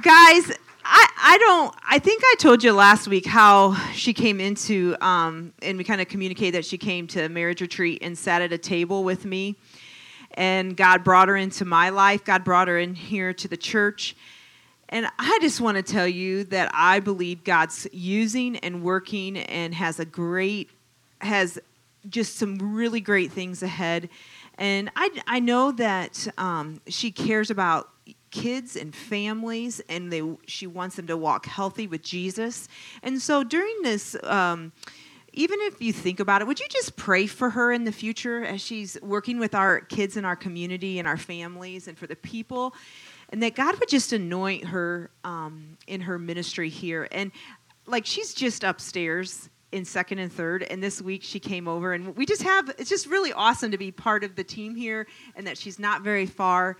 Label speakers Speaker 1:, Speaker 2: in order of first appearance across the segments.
Speaker 1: guys, I, I don't I think I told you last week how she came into um, and we kind of communicated that she came to marriage retreat and sat at a table with me and God brought her into my life. God brought her in here to the church. And I just want to tell you that I believe God's using and working and has a great has just some really great things ahead. And I, I know that um, she cares about kids and families and they she wants them to walk healthy with jesus. And so during this um, even if you think about it would you just pray for her in the future as she's working with our kids in our community and our families and for the people? And that god would just anoint her um, in her ministry here. And like she's just upstairs in second and third and this week she came over and we just have it's just really awesome to be part of the team here and that she's not very far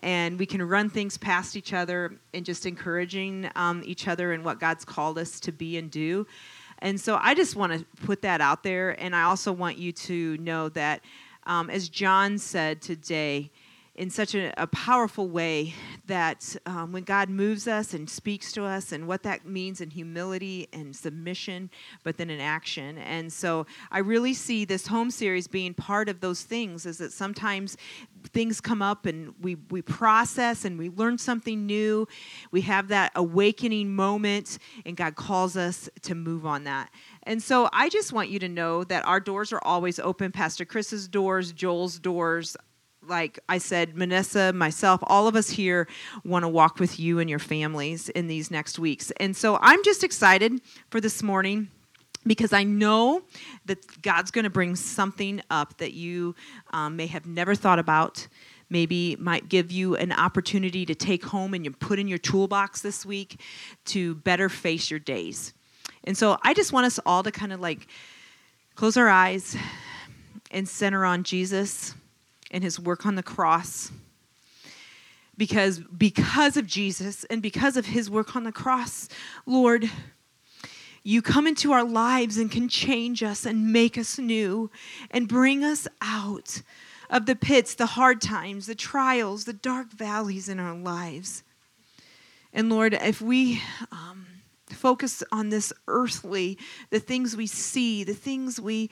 Speaker 1: and we can run things past each other and just encouraging um, each other in what God's called us to be and do. And so I just want to put that out there. And I also want you to know that, um, as John said today, in such a, a powerful way that um, when God moves us and speaks to us, and what that means in humility and submission, but then in action. And so I really see this home series being part of those things, is that sometimes things come up and we, we process and we learn something new. We have that awakening moment, and God calls us to move on that. And so I just want you to know that our doors are always open. Pastor Chris's doors, Joel's doors, like I said, Manessa, myself, all of us here want to walk with you and your families in these next weeks. And so I'm just excited for this morning because I know that God's going to bring something up that you um, may have never thought about. Maybe might give you an opportunity to take home and you put in your toolbox this week to better face your days. And so I just want us all to kind of like close our eyes and center on Jesus and his work on the cross. Because because of Jesus and because of his work on the cross, Lord, you come into our lives and can change us and make us new and bring us out of the pits, the hard times, the trials, the dark valleys in our lives. And Lord, if we um, focus on this earthly, the things we see, the things we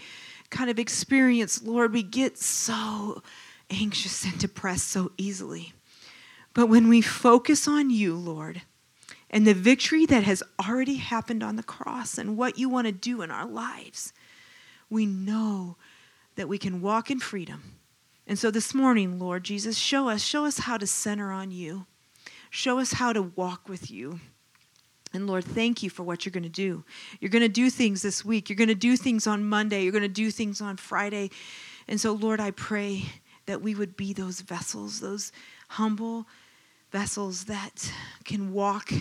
Speaker 1: kind of experience, Lord, we get so anxious and depressed so easily. But when we focus on you, Lord, and the victory that has already happened on the cross and what you want to do in our lives, we know that we can walk in freedom. And so this morning, Lord Jesus, show us, show us how to center on you. Show us how to walk with you. And Lord, thank you for what you're going to do. You're going to do things this week. You're going to do things on Monday. You're going to do things on Friday. And so, Lord, I pray that we would be those vessels, those humble vessels that can walk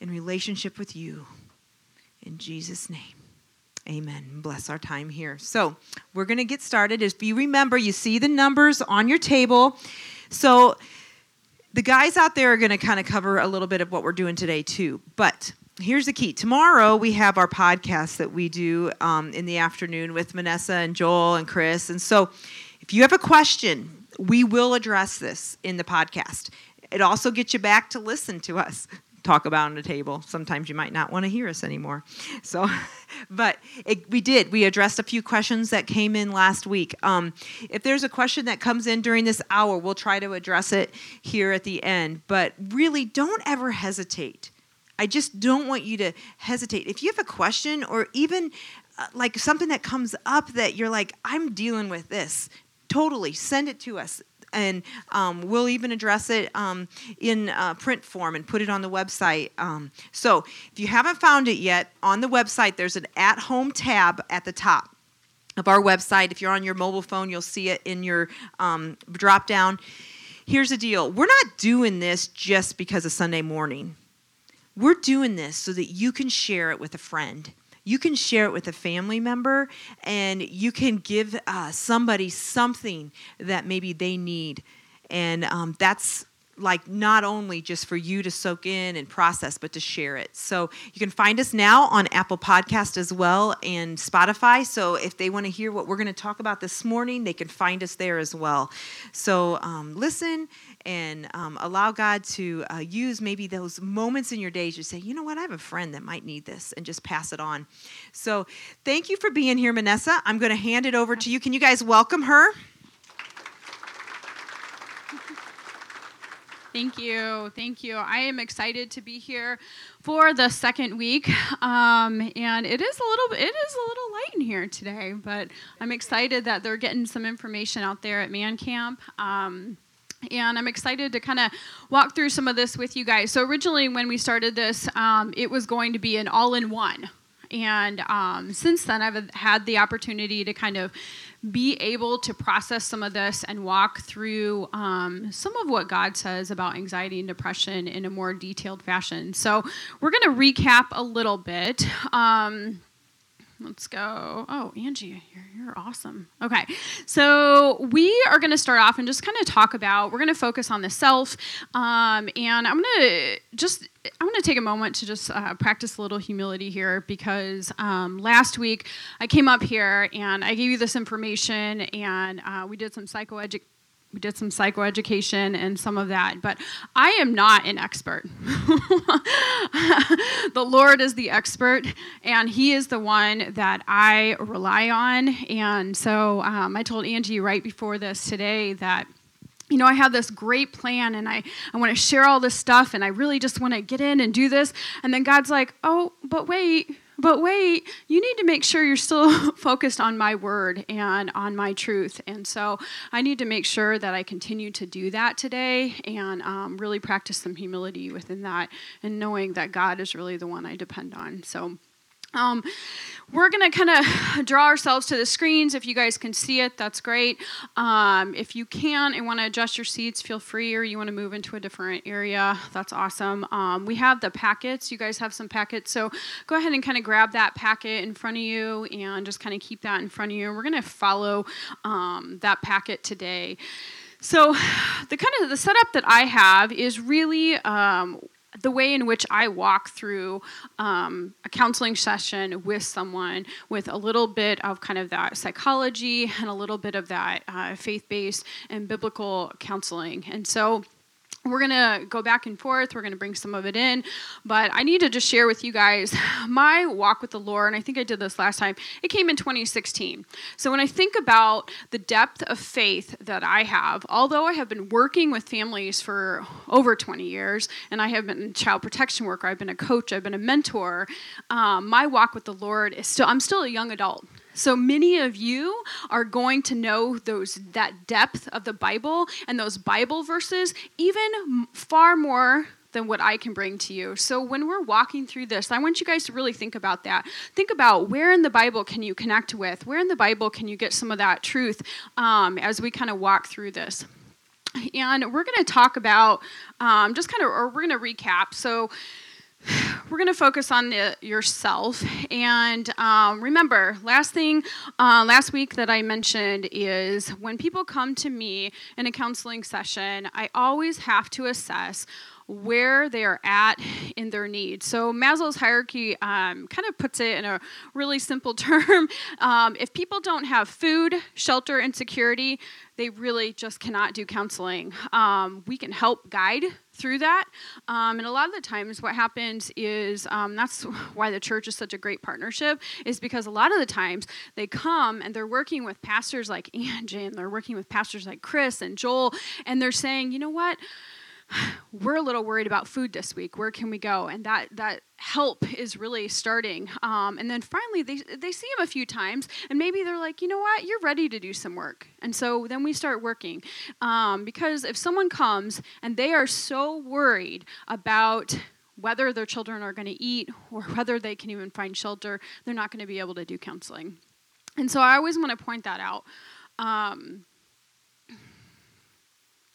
Speaker 1: in relationship with you. In Jesus' name. Amen. Bless our time here. So, we're going to get started. If you remember, you see the numbers on your table. So, the guys out there are going to kind of cover a little bit of what we're doing today, too. But here's the key tomorrow we have our podcast that we do um, in the afternoon with Manessa and Joel and Chris. And so, if you have a question, we will address this in the podcast. It also gets you back to listen to us talk about on the table. Sometimes you might not want to hear us anymore. So, but it, we did. We addressed a few questions that came in last week. Um, if there's a question that comes in during this hour, we'll try to address it here at the end. But really, don't ever hesitate. I just don't want you to hesitate. If you have a question or even uh, like something that comes up that you're like, I'm dealing with this, totally send it to us and um, we'll even address it um, in uh, print form and put it on the website. Um, so if you haven't found it yet, on the website there's an at home tab at the top of our website. If you're on your mobile phone, you'll see it in your um, drop down. Here's the deal we're not doing this just because of Sunday morning. We're doing this so that you can share it with a friend you can share it with a family member and you can give uh, somebody something that maybe they need. And um, that's like not only just for you to soak in and process, but to share it. So you can find us now on Apple Podcast as well and Spotify. So if they want to hear what we're going to talk about this morning, they can find us there as well. So um, listen and um, allow God to uh, use maybe those moments in your days to say, you know what, I have a friend that might need this, and just pass it on. So thank you for being here, Manessa. I'm going to hand it over to you. Can you guys welcome her?
Speaker 2: Thank you. Thank you. I am excited to be here for the second week. Um, and it is a little it is a little light in here today, but I'm excited that they're getting some information out there at Man Camp. Um, and I'm excited to kind of walk through some of this with you guys. So originally, when we started this, um, it was going to be an all-in-one, and um, since then, I've had the opportunity to kind of be able to process some of this and walk through um, some of what God says about anxiety and depression in a more detailed fashion. So, we're going to recap a little bit. Um, let's go. Oh, Angie, you're, you're awesome. Okay, so we are going to start off and just kind of talk about, we're going to focus on the self. Um, and I'm going to just, I'm going to take a moment to just uh, practice a little humility here because um, last week I came up here and I gave you this information and uh, we did some psychoeducation we did some psychoeducation and some of that, but I am not an expert. the Lord is the expert, and He is the one that I rely on. And so um, I told Angie right before this today that you know, I have this great plan and I, I want to share all this stuff and I really just want to get in and do this. And then God's like, oh, but wait, but wait, you need to make sure you're still focused on my word and on my truth. And so I need to make sure that I continue to do that today and um, really practice some humility within that and knowing that God is really the one I depend on. So um, we're going to kind of draw ourselves to the screens. If you guys can see it, that's great. Um, if you can and want to adjust your seats, feel free, or you want to move into a different area, that's awesome. Um, we have the packets. You guys have some packets. So go ahead and kind of grab that packet in front of you and just kind of keep that in front of you. We're going to follow um, that packet today. So, the kind of the setup that I have is really um, the way in which I walk through um, a counseling session with someone with a little bit of kind of that psychology and a little bit of that uh, faith based and biblical counseling. And so, we're going to go back and forth. We're going to bring some of it in. But I need to just share with you guys my walk with the Lord. And I think I did this last time. It came in 2016. So when I think about the depth of faith that I have, although I have been working with families for over 20 years, and I have been a child protection worker, I've been a coach, I've been a mentor, um, my walk with the Lord is still, I'm still a young adult. So many of you are going to know those that depth of the Bible and those Bible verses even far more than what I can bring to you. So when we're walking through this, I want you guys to really think about that. Think about where in the Bible can you connect with? Where in the Bible can you get some of that truth um, as we kind of walk through this? And we're going to talk about um, just kind of, or we're going to recap. So we're going to focus on the, yourself. And um, remember, last thing, uh, last week that I mentioned is when people come to me in a counseling session, I always have to assess where they are at in their needs. So Maslow's hierarchy um, kind of puts it in a really simple term. Um, if people don't have food, shelter, and security, they really just cannot do counseling. Um, we can help guide through that. Um, and a lot of the times, what happens is um, that's why the church is such a great partnership, is because a lot of the times they come and they're working with pastors like Angie and they're working with pastors like Chris and Joel, and they're saying, you know what? We're a little worried about food this week. Where can we go? And that that help is really starting. Um, and then finally, they they see him a few times, and maybe they're like, you know what, you're ready to do some work. And so then we start working, um, because if someone comes and they are so worried about whether their children are going to eat or whether they can even find shelter, they're not going to be able to do counseling. And so I always want to point that out. Um,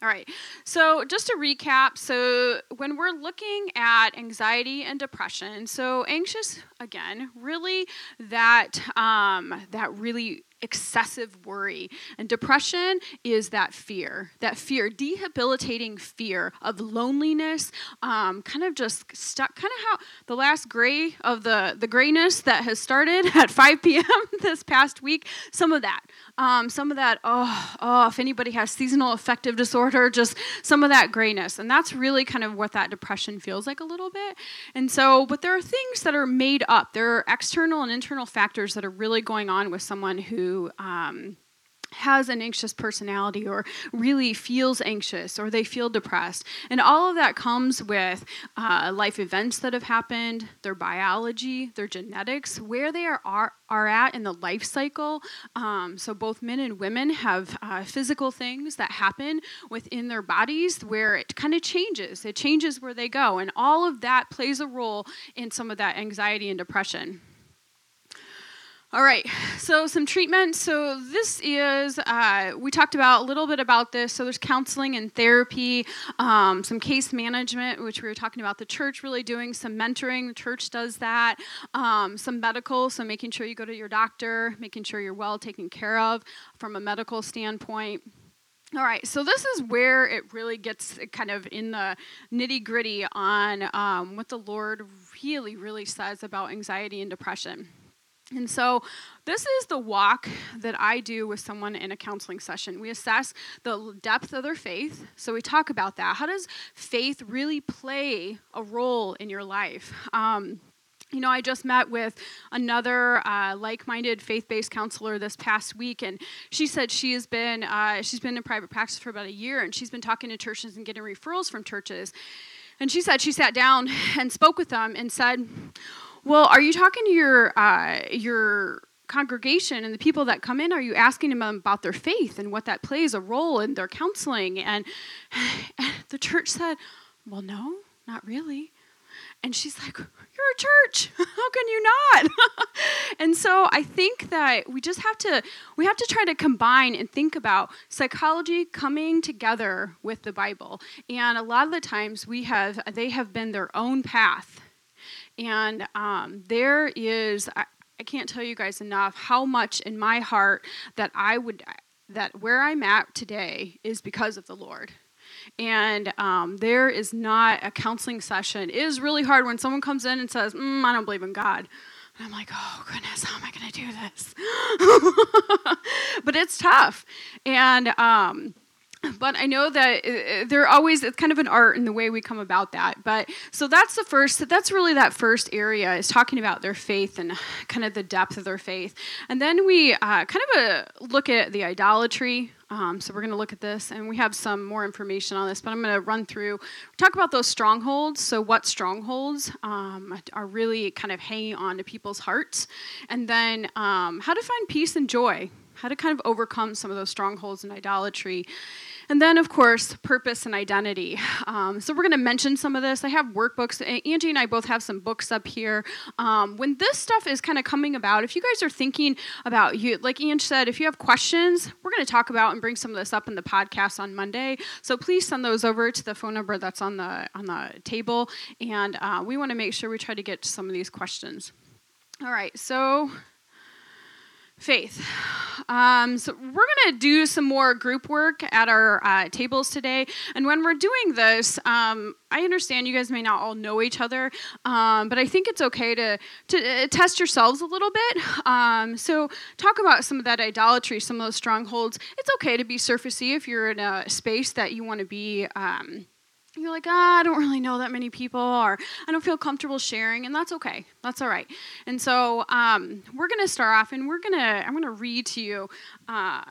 Speaker 2: all right. So, just to recap, so when we're looking at anxiety and depression, so anxious again, really that um, that really excessive worry. And depression is that fear, that fear, debilitating fear of loneliness, um, kind of just stuck, kind of how the last gray of the, the grayness that has started at 5 p.m. this past week, some of that. Um, some of that, oh, oh, if anybody has seasonal affective disorder, just some of that grayness. And that's really kind of what that depression feels like a little bit. And so, but there are things that are made up. There are external and internal factors that are really going on with someone who. Um, has an anxious personality or really feels anxious or they feel depressed. And all of that comes with uh, life events that have happened, their biology, their genetics, where they are, are, are at in the life cycle. Um, so both men and women have uh, physical things that happen within their bodies where it kind of changes. It changes where they go. And all of that plays a role in some of that anxiety and depression. All right, so some treatment. So this is, uh, we talked about a little bit about this. So there's counseling and therapy, um, some case management, which we were talking about the church really doing some mentoring. The church does that. Um, some medical, so making sure you go to your doctor, making sure you're well taken care of from a medical standpoint. All right, so this is where it really gets kind of in the nitty gritty on um, what the Lord really, really says about anxiety and depression. And so, this is the walk that I do with someone in a counseling session. We assess the depth of their faith. So, we talk about that. How does faith really play a role in your life? Um, you know, I just met with another uh, like-minded faith-based counselor this past week, and she said she has been uh, she's been in private practice for about a year, and she's been talking to churches and getting referrals from churches. And she said she sat down and spoke with them and said, well, are you talking to your uh, your congregation and the people that come in? Are you asking them about their faith and what that plays a role in their counseling? And, and the church said, Well, no, not really. And she's like, You're a church. How can you not? and so I think that we just have to we have to try to combine and think about psychology coming together with the Bible. And a lot of the times we have they have been their own path and um, there is, I, I can't tell you guys enough how much in my heart that I would, that where I'm at today is because of the Lord and um, there is not a counseling session. It is really hard when someone comes in and says, mm, "I don't believe in God." And I'm like, "Oh goodness, how am I going to do this?" but it's tough, and um, but I know that uh, uh, there always it's kind of an art in the way we come about that. But so that's the first. That's really that first area is talking about their faith and kind of the depth of their faith, and then we uh, kind of a look at the idolatry. Um, so we're going to look at this, and we have some more information on this. But I'm going to run through talk about those strongholds. So what strongholds um, are really kind of hanging on to people's hearts, and then um, how to find peace and joy how to kind of overcome some of those strongholds in idolatry. And then, of course, purpose and identity. Um, so, we're going to mention some of this. I have workbooks. Angie and I both have some books up here. Um, when this stuff is kind of coming about, if you guys are thinking about you, like Angie said, if you have questions, we're going to talk about and bring some of this up in the podcast on Monday. So please send those over to the phone number that's on the on the table, and uh, we want to make sure we try to get to some of these questions. All right, so faith. Um, so we're going to do some more group work at our uh, tables today. And when we're doing this, um, I understand you guys may not all know each other, um, but I think it's okay to, to uh, test yourselves a little bit. Um, so talk about some of that idolatry, some of those strongholds. It's okay to be surfacey if you're in a space that you want to be um, you're like, ah, I don't really know that many people, or I don't feel comfortable sharing, and that's okay. That's all right. And so um, we're going to start off, and we're going to, I'm going to read to you uh,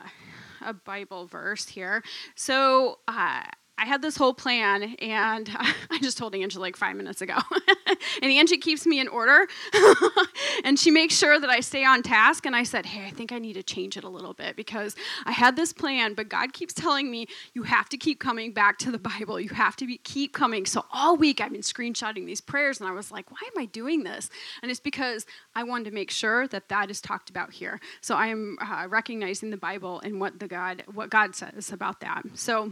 Speaker 2: a Bible verse here. So, uh, I had this whole plan, and I just told Angie like five minutes ago. and Angie keeps me in order, and she makes sure that I stay on task. And I said, Hey, I think I need to change it a little bit because I had this plan, but God keeps telling me you have to keep coming back to the Bible. You have to be, keep coming. So all week I've been screenshotting these prayers, and I was like, Why am I doing this? And it's because I wanted to make sure that that is talked about here. So I am uh, recognizing the Bible and what the God, what God says about that. So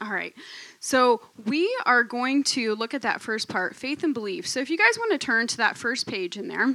Speaker 2: All right. So we are going to look at that first part, faith and belief. So if you guys want to turn to that first page in there,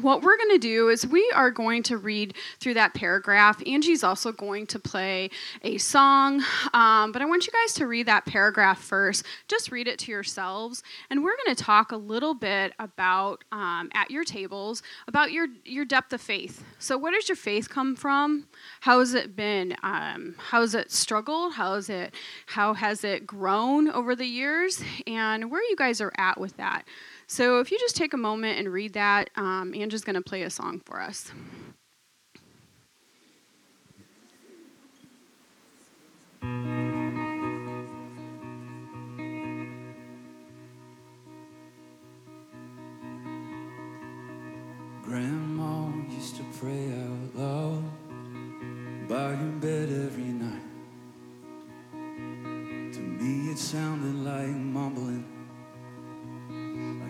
Speaker 2: what we're going to do is we are going to read through that paragraph. Angie's also going to play a song, um, but I want you guys to read that paragraph first. Just read it to yourselves, and we're going to talk a little bit about um, at your tables about your your depth of faith. So, where does your faith come from? How has it been? Um, how has it struggled? How has it how has it grown over the years? And where you guys are at with that. So if you just take a moment and read that, um, Angie's going to play a song for us.
Speaker 3: Grandma used to pray out loud by your bed every night. To me, it sounded like mumbling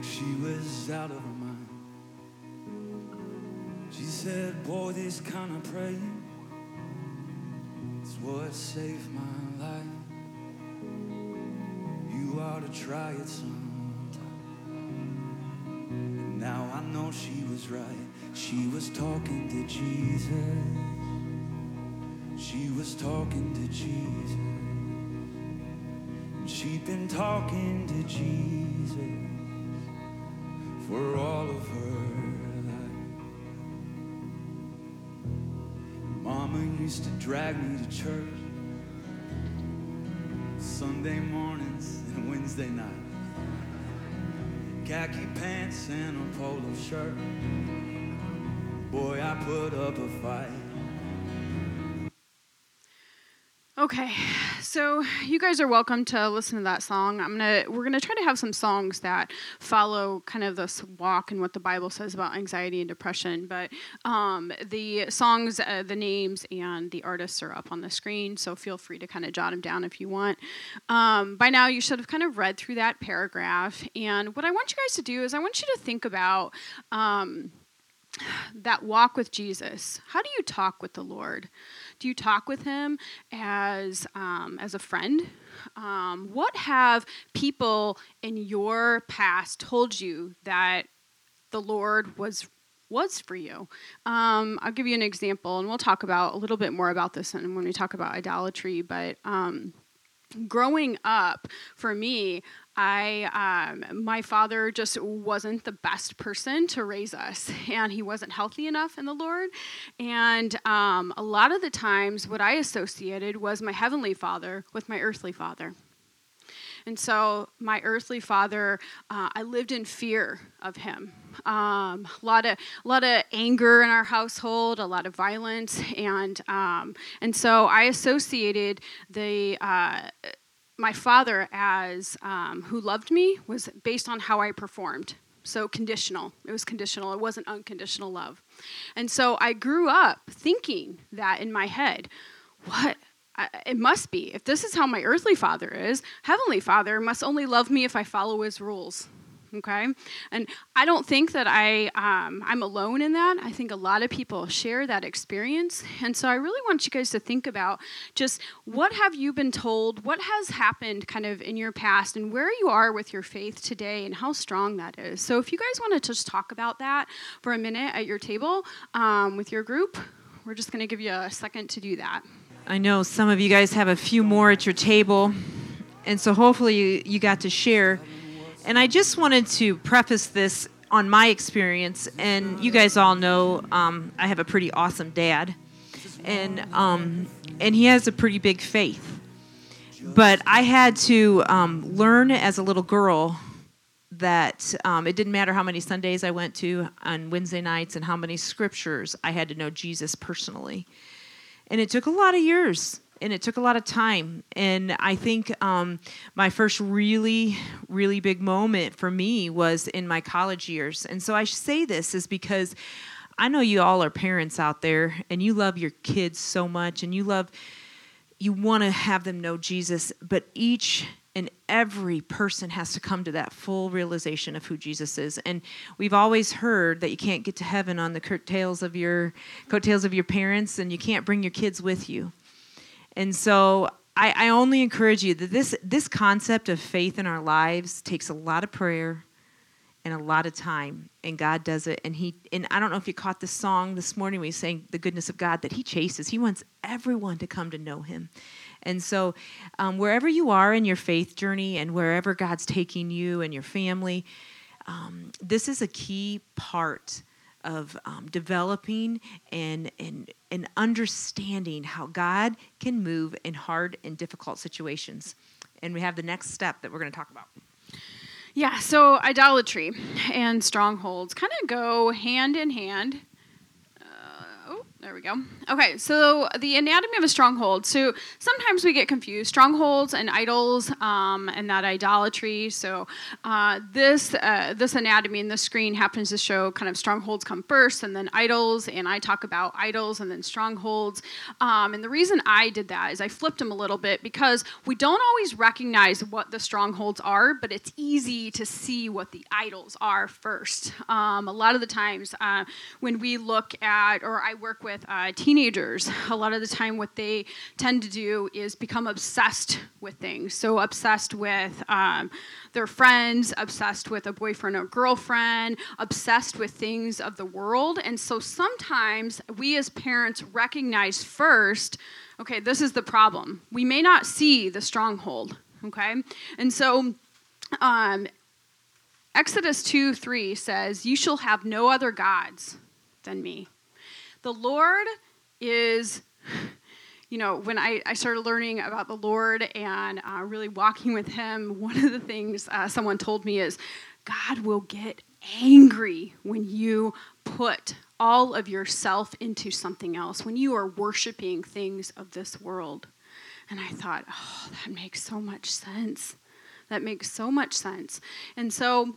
Speaker 3: she was out of her mind. She said, Boy, this kind of praying is what saved my life. You ought to try it sometime. And now I know she was right. She was talking to Jesus. She was talking to Jesus. She'd been talking to Jesus for all of her life. Mama used to drag me to church Sunday mornings and Wednesday nights. Khaki pants and a polo shirt. Boy, I put up a fight.
Speaker 2: Okay, so you guys are welcome to listen to that song. I'm gonna we're gonna try to have some songs that follow kind of this walk and what the Bible says about anxiety and depression. But um, the songs, uh, the names, and the artists are up on the screen, so feel free to kind of jot them down if you want. Um, by now, you should have kind of read through that paragraph. And what I want you guys to do is I want you to think about. Um, that walk with Jesus. How do you talk with the Lord? Do you talk with him as um, as a friend? Um, what have people in your past told you that the Lord was was for you? Um, I'll give you an example, and we'll talk about a little bit more about this when we talk about idolatry. But um, growing up, for me, I um, my father just wasn't the best person to raise us, and he wasn't healthy enough in the Lord. And um, a lot of the times, what I associated was my heavenly father with my earthly father. And so, my earthly father, uh, I lived in fear of him. Um, a lot of a lot of anger in our household, a lot of violence, and um, and so I associated the uh, my father as um, who loved me was based on how I performed. So conditional. It was conditional. It wasn't unconditional love. And so I grew up thinking that in my head, what it must be. If this is how my earthly father is, heavenly father must only love me if I follow his rules okay? And i don't think that i um, i'm alone in that. I think a lot of people share that experience. And so i really want you guys to think about just what have you been told? What has happened kind of in your past and where you are with your faith today and how strong that is? So if you guys want to just talk about that for a minute at your table um, with your group we're just going to give you a second to do that.
Speaker 1: I know some of you guys have a few more at your table. And so hopefully you, you got to share and I just wanted to preface this on my experience, and you guys all know um, I have a pretty awesome dad, and um, and he has a pretty big faith. But I had to um, learn as a little girl that um, it didn't matter how many Sundays I went to on Wednesday nights and how many scriptures I had to know Jesus personally. And it took a lot of years and it took a lot of time. And I think um, my first really, really big moment for me was in my college years. And so I say this is because I know you all are parents out there, and you love your kids so much, and you love, you want to have them know Jesus, but each and every person has to come to that full realization of who Jesus is. And we've always heard that you can't get to heaven on the coattails of your coattails of your parents, and you can't bring your kids with you. And so I, I only encourage you that this this concept of faith in our lives takes a lot of prayer and a lot of time and god does it. And he and i don't know if you caught the song this morning when he's saying the goodness of god that he chases. He wants everyone to come to know him. And so um, wherever you are in your faith journey and wherever god's taking you and your family um, this is a key part of um, developing and, and, and understanding how God can move in hard and difficult situations. And we have the next step that we're going to talk about.
Speaker 2: Yeah, so idolatry and strongholds kind of go hand in hand. There we go. Okay, so the anatomy of a stronghold. So sometimes we get confused strongholds and idols, um, and that idolatry. So uh, this uh, this anatomy in the screen happens to show kind of strongholds come first, and then idols. And I talk about idols and then strongholds. Um, and the reason I did that is I flipped them a little bit because we don't always recognize what the strongholds are, but it's easy to see what the idols are first. Um, a lot of the times uh, when we look at, or I work with with uh, teenagers, a lot of the time what they tend to do is become obsessed with things. So, obsessed with um, their friends, obsessed with a boyfriend or girlfriend, obsessed with things of the world. And so, sometimes we as parents recognize first okay, this is the problem. We may not see the stronghold, okay? And so, um, Exodus 2 3 says, You shall have no other gods than me. The Lord is, you know, when I, I started learning about the Lord and uh, really walking with Him, one of the things uh, someone told me is God will get angry when you put all of yourself into something else, when you are worshiping things of this world. And I thought, oh, that makes so much sense. That makes so much sense. And so,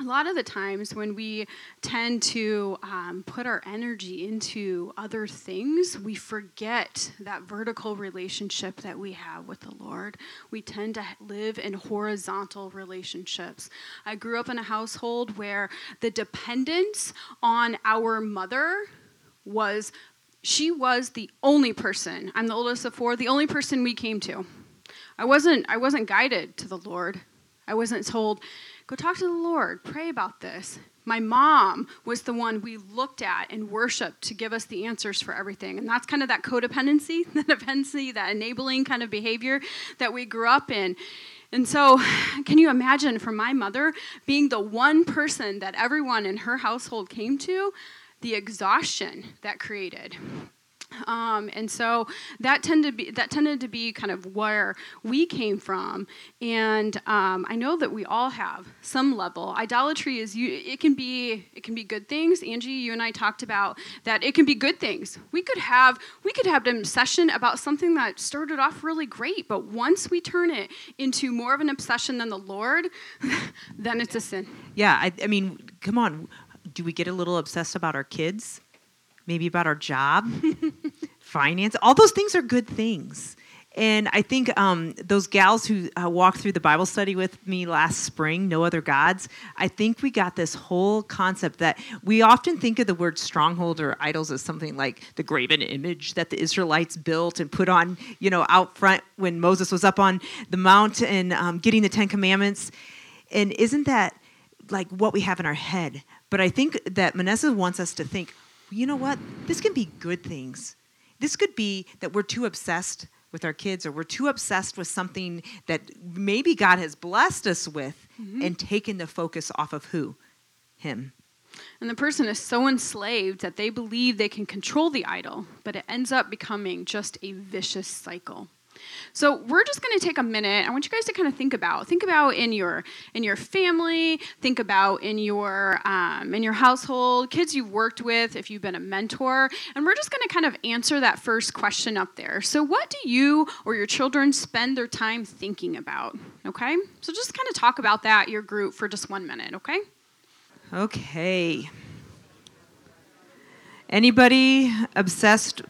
Speaker 2: a lot of the times when we tend to um, put our energy into other things, we forget that vertical relationship that we have with the Lord. We tend to live in horizontal relationships. I grew up in a household where the dependence on our mother was, she was the only person, I'm the oldest of four, the only person we came to. I wasn't, I wasn't guided to the Lord. I wasn't told, Go talk to the Lord. Pray about this. My mom was the one we looked at and worshiped to give us the answers for everything. And that's kind of that codependency, that dependency, that enabling kind of behavior that we grew up in. And so, can you imagine for my mother being the one person that everyone in her household came to, the exhaustion that created? Um, and so that tended to be that tended to be kind of where we came from. And um, I know that we all have some level. Idolatry is you. It can be it can be good things. Angie, you and I talked about that. It can be good things. We could have we could have an obsession about something that started off really great, but once we turn it into more of an obsession than the Lord, then it's a sin.
Speaker 1: Yeah, I, I mean, come on. Do we get a little obsessed about our kids? maybe about our job, finance. All those things are good things. And I think um, those gals who uh, walked through the Bible study with me last spring, No Other Gods, I think we got this whole concept that we often think of the word stronghold or idols as something like the graven image that the Israelites built and put on, you know, out front when Moses was up on the mount and um, getting the Ten Commandments. And isn't that like what we have in our head? But I think that Manessa wants us to think you know what? This can be good things. This could be that we're too obsessed with our kids or we're too obsessed with something that maybe God has blessed us with mm-hmm. and taken the focus off of who? Him.
Speaker 2: And the person is so enslaved that they believe they can control the idol, but it ends up becoming just a vicious cycle. So we're just going to take a minute. I want you guys to kind of think about think about in your in your family, think about in your um, in your household, kids you've worked with, if you've been a mentor, and we're just going to kind of answer that first question up there. So what do you or your children spend their time thinking about? Okay, so just kind of talk about that your group for just one minute. Okay.
Speaker 1: Okay. Anybody obsessed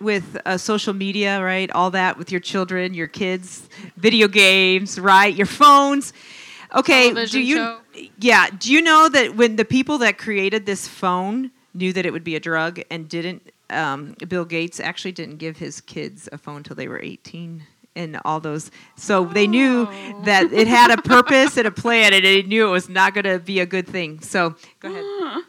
Speaker 1: with uh, social media, right? All that with your children, your kids, video games, right? Your phones. Okay,
Speaker 2: Television
Speaker 1: do you
Speaker 2: show.
Speaker 1: Yeah, do you know that when the people that created this phone knew that it would be a drug and didn't um, Bill Gates actually didn't give his kids a phone until they were 18 and all those so they knew
Speaker 2: Oh.
Speaker 1: that it had a purpose and a plan and they knew it was not going to be a good thing. So, go ahead.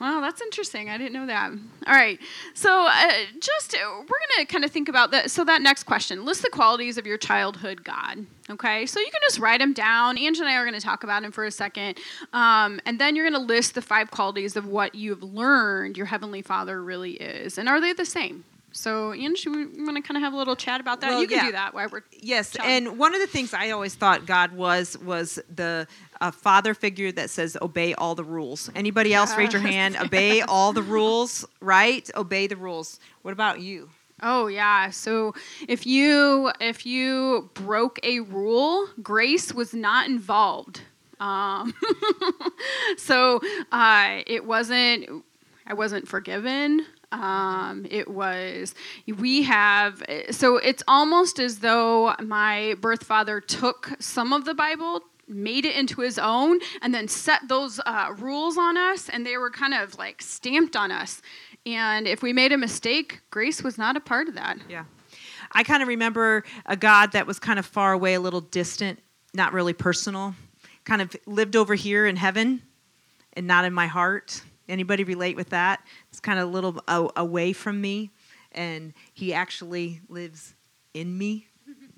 Speaker 2: Wow, that's interesting. I didn't know that. All right. So, uh, just uh, we're going to kind of think about that. So, that next question list the qualities of your childhood God. Okay. So, you can just write them down. Ange and I are going to talk about them for a second. Um, and then you're going to list the five qualities of what you've learned your Heavenly Father really is. And are they the same? So, Ange, we want to kind of have a little chat about that.
Speaker 1: Well,
Speaker 2: you can
Speaker 1: yeah.
Speaker 2: do that while we're.
Speaker 1: Yes,
Speaker 2: John.
Speaker 1: and one of the things I always thought God was was the uh, father figure that says obey all the rules. Anybody else raise your hand? Obey all the rules, right? Obey the rules. What about you?
Speaker 2: Oh yeah. So if you if you broke a rule, grace was not involved. Um, so uh, it wasn't. I wasn't forgiven. Um, it was we have so it's almost as though my birth father took some of the Bible made it into his own and then set those uh, rules on us and they were kind of like stamped on us and if we made a mistake grace was not a part of that
Speaker 1: Yeah. I kind of remember a God that was kind of far away, a little distant, not really personal, kind of lived over here in heaven and not in my heart. Anybody relate with that? It's kind of a little away from me, and he actually lives in me.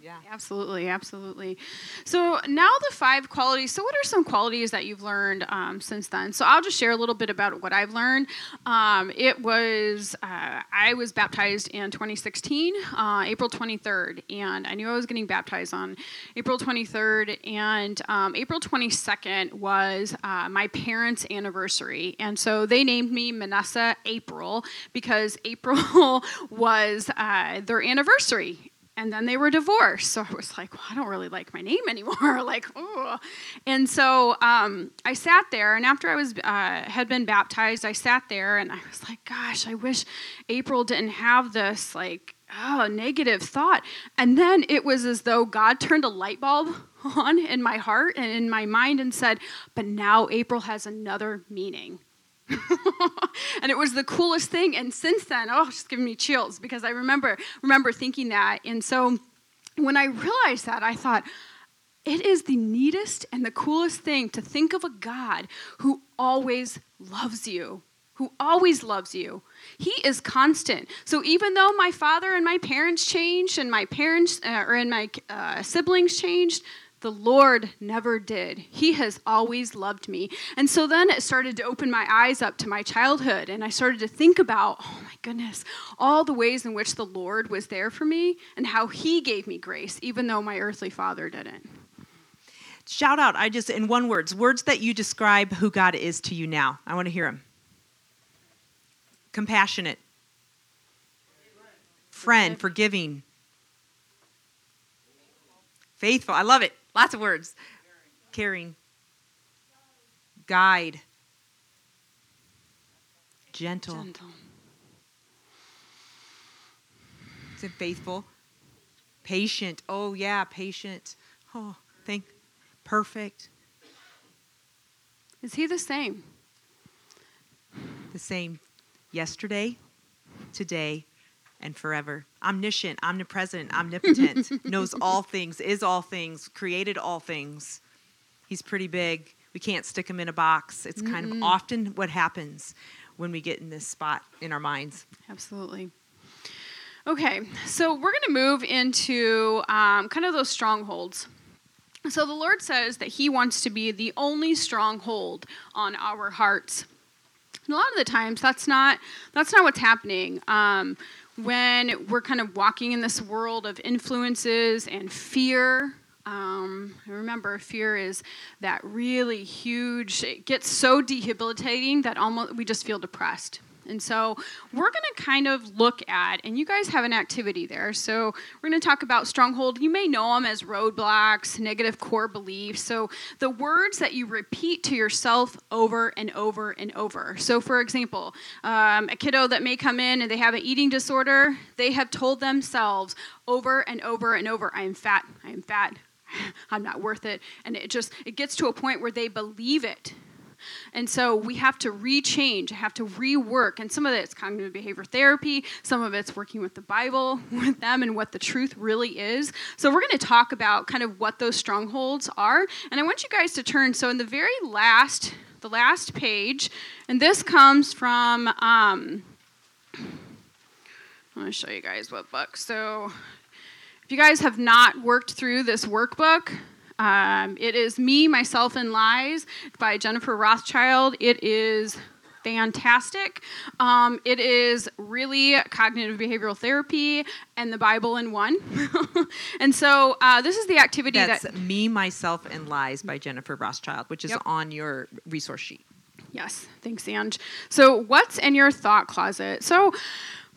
Speaker 1: Yeah.
Speaker 2: Absolutely, absolutely. So now the five qualities. So what are some qualities that you've learned um, since then? So I'll just share a little bit about what I've learned. Um, it was uh, I was baptized in 2016, uh, April 23rd, and I knew I was getting baptized on April 23rd, and um, April 22nd was uh, my parents' anniversary, and so they named me Manessa April because April was uh, their anniversary and then they were divorced. So I was like, well, I don't really like my name anymore. like, oh. And so um, I sat there, and after I was uh, had been baptized, I sat there, and I was like, gosh, I wish April didn't have this like oh negative thought. And then it was as though God turned a light bulb on in my heart and in my mind and said, but now April has another meaning. and it was the coolest thing. And since then, oh, it's just giving me chills because I remember remember thinking that. And so when I realized that, I thought, it is the neatest and the coolest thing to think of a God who always loves you. Who always loves you. He is constant. So even though my father and my parents changed, and my parents uh, or and my uh, siblings changed, the Lord never did. He has always loved me. And so then it started to open my eyes up to my childhood, and I started to think about, oh my goodness, all the ways in which the Lord was there for me and how He gave me grace, even though my earthly father didn't.
Speaker 1: Shout out. I just in one words, words that you describe who God is to you now. I want to hear them. Compassionate, friend, forgiving, faithful. I love it. Lots of words. Caring, guide, gentle.
Speaker 2: Gentle.
Speaker 1: Is it faithful? Patient. Oh yeah, patient. Oh, thank. Perfect.
Speaker 2: Is He the same?
Speaker 1: the same yesterday, today, and forever. Omniscient, omnipresent, omnipotent, knows all things, is all things, created all things. He's pretty big. We can't stick him in a box. It's kind of often what happens when we get in this spot in our minds.
Speaker 2: Absolutely. Okay, so we're going to move into um, kind of those strongholds. So the Lord says that He wants to be the only stronghold on our hearts. And a lot of the times, that's not that's not what's happening. Um, when we're kind of walking in this world of influences and fear. Um, remember, fear is that really huge, it gets so debilitating that almost we just feel depressed. And so we're going to kind of look at, and you guys have an activity there. So we're going to talk about stronghold. You may know them as roadblocks, negative core beliefs. So the words that you repeat to yourself over and over and over. So, for example, um, a kiddo that may come in and they have an eating disorder, they have told themselves over and over and over, I am fat, I am fat. I'm not worth it. And it just it gets to a point where they believe it and so we have to rechange, have to rework. And some of it's cognitive behavior therapy, some of it's working with the Bible with them and what the truth really is. So we're going to talk about kind of what those strongholds are. And I want you guys to turn. So in the very last, the last page, and this comes from. Um, I'm going to show you guys what book. So, if you guys have not worked through this workbook, um, it is Me, Myself, and Lies by Jennifer Rothschild. It is fantastic. Um, it is really cognitive behavioral therapy and the Bible in one. and so uh, this is the activity
Speaker 1: That's
Speaker 2: that.
Speaker 1: Me, Myself, and Lies by Jennifer Rothschild, which is
Speaker 2: Yep.
Speaker 1: on your resource sheet.
Speaker 2: Yes, thanks, Ange. So, what's in your thought closet? So,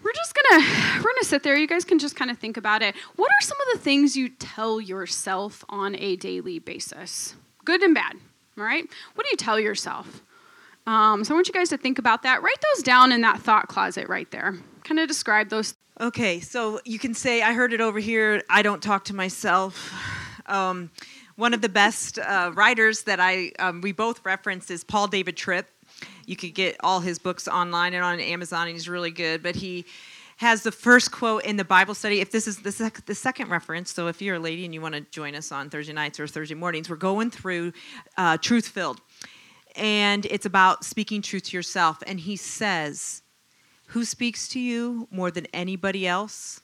Speaker 2: we're just gonna we're gonna sit there. You guys can just kind of think about it. What are some of the things you tell yourself on a daily basis, good and bad? All right. What do you tell yourself? Um, so, I want you guys to think about that. Write those down in that thought closet right there. Kind of describe those.
Speaker 1: Okay, so you can say, I heard it over here. I don't talk to myself. Um, one of the best uh, writers that I um, we both reference is Paul David Tripp. You could get all his books online and on Amazon, and he's really good. But he has the first quote in the Bible study. If this is the, sec- the second reference, so if you're a lady and you want to join us on Thursday nights or Thursday mornings, we're going through uh, Truth Filled. And it's about speaking truth to yourself. And he says, Who speaks to you more than anybody else?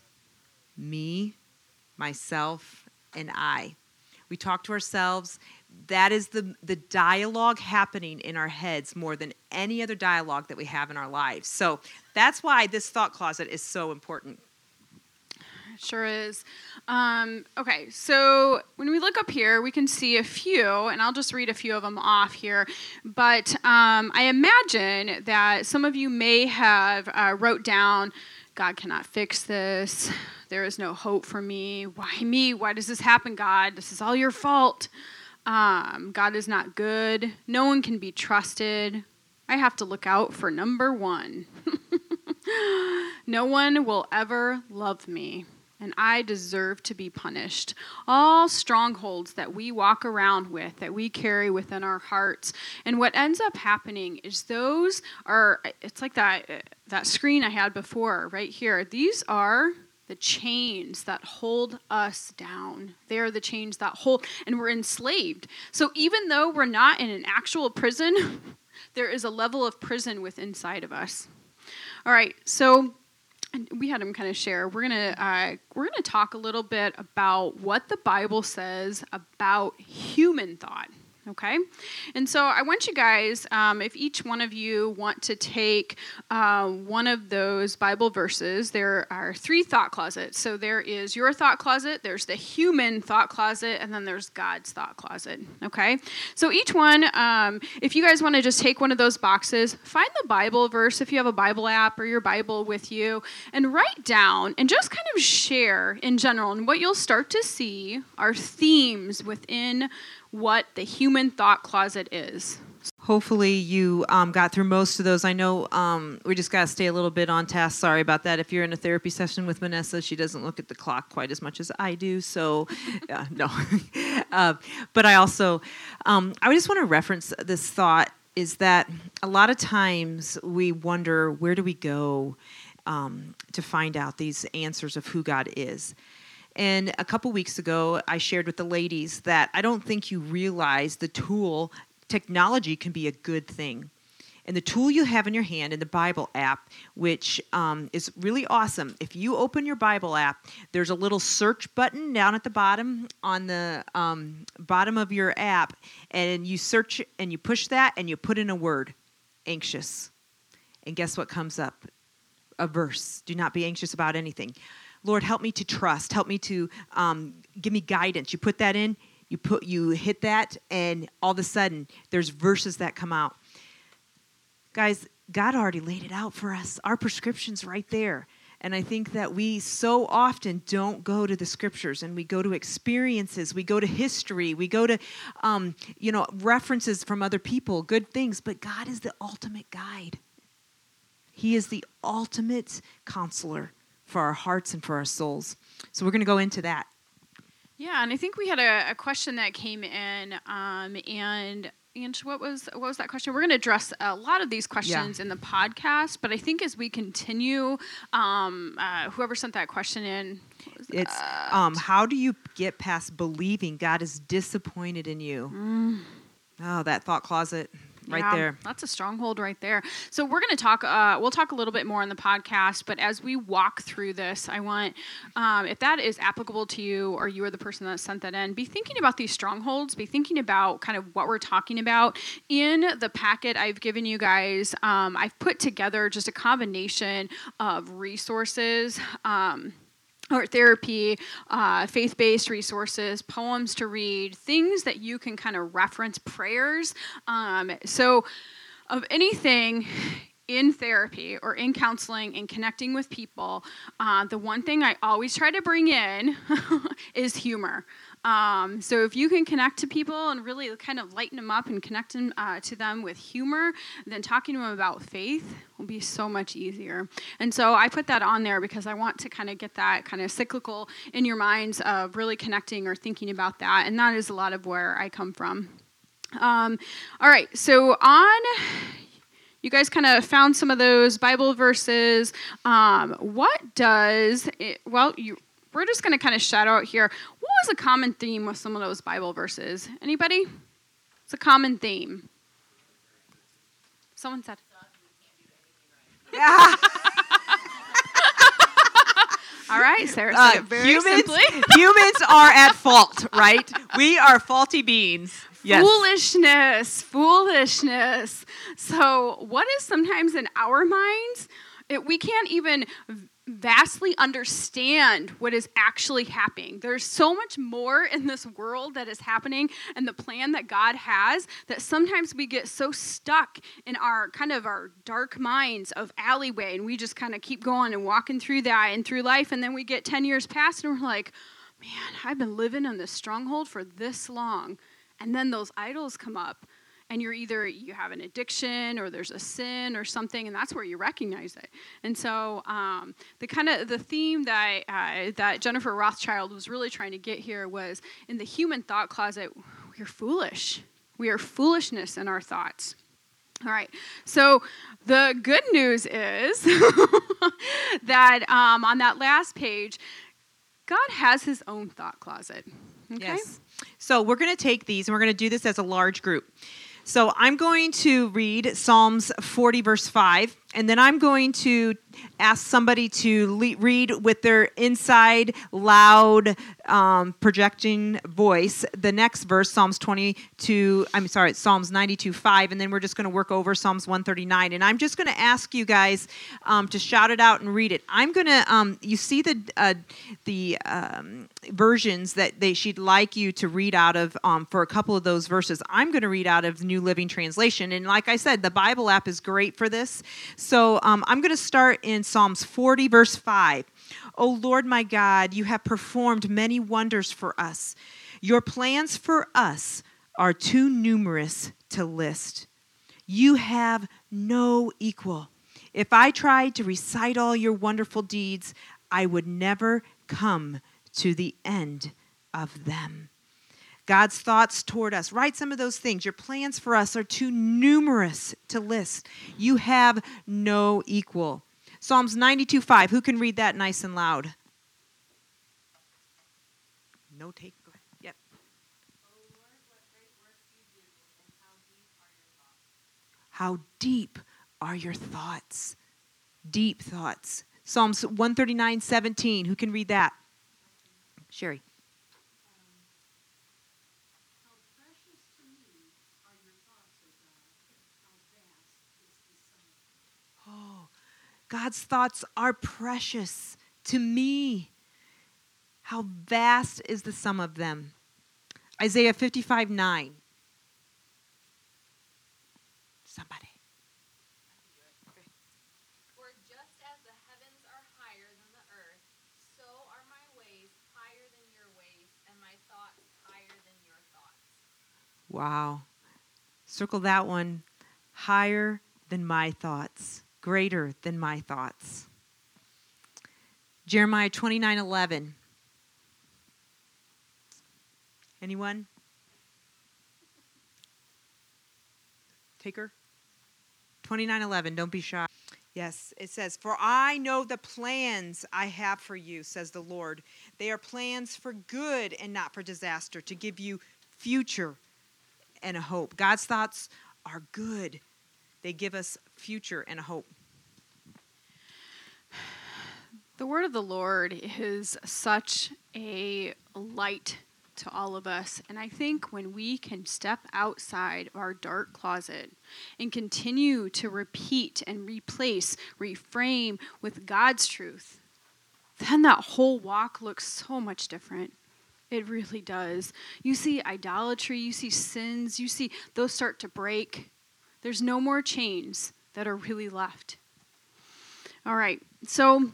Speaker 1: Me, myself, and I. We talk to ourselves. That is the, the dialogue happening in our heads more than any other dialogue that we have in our lives. So that's why this thought closet is so important.
Speaker 2: Sure is. Um, okay, so when we look up here, we can see a few, and I'll just read a few of them off here. But um, I imagine that some of you may have uh, wrote down, "God cannot fix this. There is no hope for me. Why me? Why does this happen, God? This is all your fault. Um, God is not good. No one can be trusted. I have to look out for number one." No one will ever love me, and I deserve to be punished. All strongholds that we walk around with, that we carry within our hearts. And what ends up happening is those are, it's like that, that screen I had before right here. These are the chains that hold us down. They are the chains that hold, and we're enslaved. So even though we're not in an actual prison, there is a level of prison within inside of us. All right, so we had him kind of share. We're gonna uh, we're gonna talk a little bit about what the Bible says about human thought. Okay, and so I want you guys, um, if each one of you want to take uh, one of those Bible verses, there are three thought closets. So there is your thought closet, there's the human thought closet, and then there's God's thought closet. Okay, so each one, um, if you guys want to just take one of those boxes, find the Bible verse if you have a Bible app or your Bible with you, and write down and just kind of share in general. And what you'll start to see are themes within what the human thought closet is.
Speaker 1: Hopefully, you um, got through most of those. I know um, we just got to stay a little bit on task. Sorry about that. If you're in a therapy session with Vanessa, she doesn't look at the clock quite as much as I do. So, uh, no. uh, but I also, um, I just want to reference this thought is that a lot of times we wonder where do we go um, to find out these answers of who God is. And a couple weeks ago, I shared with the ladies that I don't think you realize the tool, technology can be a good thing. And the tool you have in your hand in the Bible app, which um, is really awesome, if you open your Bible app, there's a little search button down at the bottom on the um, bottom of your app, and you search and you push that and you put in a word anxious. And guess what comes up? a verse. Do not be anxious about anything. Lord, help me to trust. Help me to um, give me guidance. You put that in, you put you hit that, and all of a sudden there's verses that come out. Guys, God already laid it out for us. Our prescription's right there. And I think that we so often don't go to the scriptures and we go to experiences, we go to history, we go to, um, you know, references from other people, good things. But God is the ultimate guide. He is the ultimate counselor for our hearts and for our souls. So we're going to go into that.
Speaker 2: Yeah, and I think we had a, a question that came in, um, and and what was what was that question? We're going to address a lot of these questions yeah. in the podcast, but I think as we continue, um, uh, whoever sent that question in,
Speaker 1: it's um, how do you get past believing God is disappointed in you? Mm. Oh, that thought closet right yeah, there.
Speaker 2: That's a stronghold right there. So we're going to talk. Uh, we'll talk a little bit more in the podcast, but as we walk through this, I want, um, if that is applicable to you, or you are the person that sent that in, be thinking about these strongholds. Be thinking about kind of what we're talking about in the packet I've given you guys. Um, I've put together just a combination of resources. Um, or therapy, uh, faith based resources, poems to read, things that you can kind of reference, prayers. Um, so, of anything in therapy or in counseling and connecting with people, uh, the one thing I always try to bring in is humor. Um, so if you can connect to people and really kind of lighten them up and connect them, uh, to them with humor, then talking to them about faith will be so much easier. And so I put that on there because I want to kind of get that kind of cyclical in your minds of really connecting or thinking about that. And that is a lot of where I come from. Um, all right, so on you guys kind of found some of those Bible verses. Um, what does it, well, you we're just going to kind of shout out here. Was a common theme with some of those Bible verses? Anybody? It's a common theme. Someone said. Yeah. All right, Sarah uh, very
Speaker 1: humans,
Speaker 2: simply.
Speaker 1: humans are at fault, right? We are faulty beings.
Speaker 2: Yes. Foolishness, foolishness. So, what is sometimes in our minds, it, we can't even vastly understand what is actually happening. There's so much more in this world that is happening and the plan that God has that sometimes we get so stuck in our kind of our dark minds of alleyway and we just kind of keep going and walking through that and through life and then we get 10 years past and we're like, "Man, I've been living in this stronghold for this long." And then those idols come up and you're either you have an addiction or there's a sin or something and that's where you recognize it. And so um, the kind of the theme that uh, that jennifer rothschild was really trying to get here was in the human thought closet we're foolish. We are foolishness in our thoughts. All right so the good news is that um, on that last page god has his own thought closet. Okay?
Speaker 1: Yes. So we're going to take these and we're going to do this as a large group so I'm going to read Psalms 40, verse 5, and then I'm going to ask somebody to le- read with their inside, loud, um, projecting voice the next verse, Psalms 22, I'm sorry, Psalms 92, 5, and then we're just going to work over Psalms 139. And I'm just going to ask you guys um, to shout it out and read it. I'm going to, um, you see the, uh, the um, versions that they, she'd like you to read out of um, for a couple of those verses. I'm going to read out of the New Living Translation. And like I said, the Bible app is great for this. So um, I'm going to start in Psalms 40, verse 5. O Lord my God, you have performed many wonders for us. Your plans for us are too numerous to list. You have no equal. If I tried to recite all your wonderful deeds, I would never come to the end of them. God's thoughts toward us. Write some of those things. Your plans for us are too numerous to list. You have no equal. Psalms 92 5. Who can read that nice and loud? No take. Yep. How deep are your thoughts? Deep thoughts. Psalms 139 17. Who can read that? Sherry. God's thoughts are precious to me. How vast is the sum of them? Isaiah 55 9. Somebody.
Speaker 4: For just as the heavens are higher than the earth, so are my ways higher than your ways, and my thoughts higher than your thoughts.
Speaker 1: Wow. Circle that one. Higher than my thoughts, greater than my thoughts. Jeremiah 29 11. Anyone? Taker? 29:11 don't be shy yes it says for i know the plans i have for you says the lord they are plans for good and not for disaster to give you future and a hope god's thoughts are good they give us future and hope
Speaker 2: The word of the Lord is such a light to all of us. And I think when we can step outside of our dark closet and continue to repeat and replace, reframe with God's truth, then that whole walk looks so much different. It really does. You see idolatry, you see sins, you see those start to break. There's no more chains that are really left. All right, so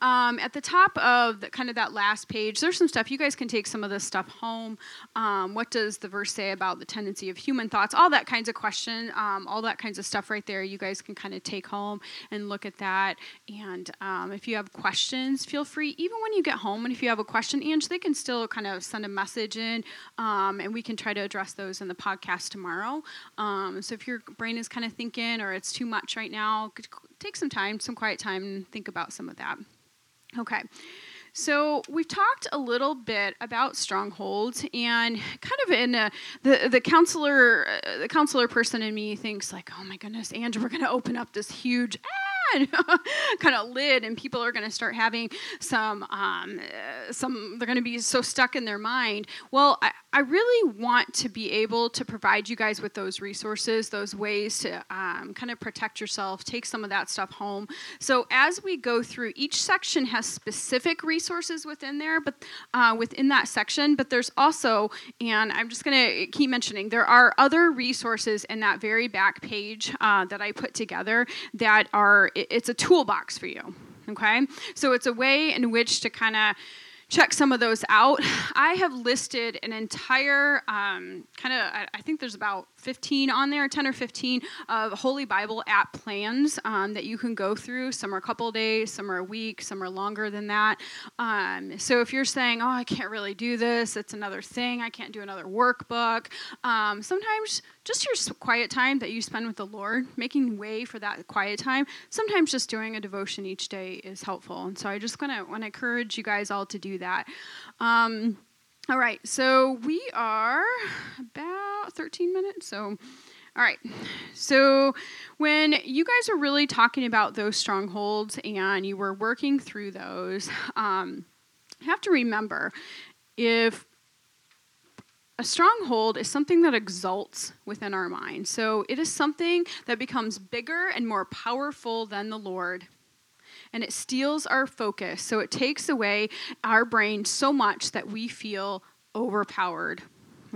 Speaker 2: um, at the top of the, kind of that last page, there's some stuff. You guys can take some of this stuff home. Um, what does the verse say about the tendency of human thoughts? All that kinds of question, um, all that kinds of stuff right there. You guys can kind of take home and look at that. And um, if you have questions, feel free, even when you get home. And if you have a question, Ange, they can still kind of send a message in, um, and we can try to address those in the podcast tomorrow. Um, so if your brain is kind of thinking or it's too much right now, take some time, some quiet time, and think about some of that. Okay. So we've talked a little bit about strongholds, and kind of in a, the the counselor uh, the counselor person in me thinks like, oh my goodness, Andrew, we're going to open up this huge. kind of lid, and people are going to start having some, um, uh, some. They're going to be so stuck in their mind. Well, I, I really want to be able to provide you guys with those resources, those ways to um, kind of protect yourself, take some of that stuff home. So as we go through, each section has specific resources within there, but uh, within that section. But there's also, and I'm just going to keep mentioning, there are other resources in that very back page uh, that I put together that are. It's a toolbox for you. Okay, so it's a way in which to kind of check some of those out. I have listed an entire um, kind of, I think there's about 15 on there, 10 or 15 of Holy Bible app plans um, that you can go through. Some are a couple days, some are a week, some are longer than that. Um, so if you're saying, oh, I can't really do this, it's another thing, I can't do another workbook, um, sometimes just your quiet time that you spend with the Lord, making way for that quiet time, sometimes just doing a devotion each day is helpful. And so I just to want to encourage you guys all to do that. Um, all right, so we are about 13 minutes. So, all right. So, when you guys are really talking about those strongholds and you were working through those, um, you have to remember if a stronghold is something that exalts within our mind. So it is something that becomes bigger and more powerful than the Lord. And it steals our focus. So it takes away our brain so much that we feel overpowered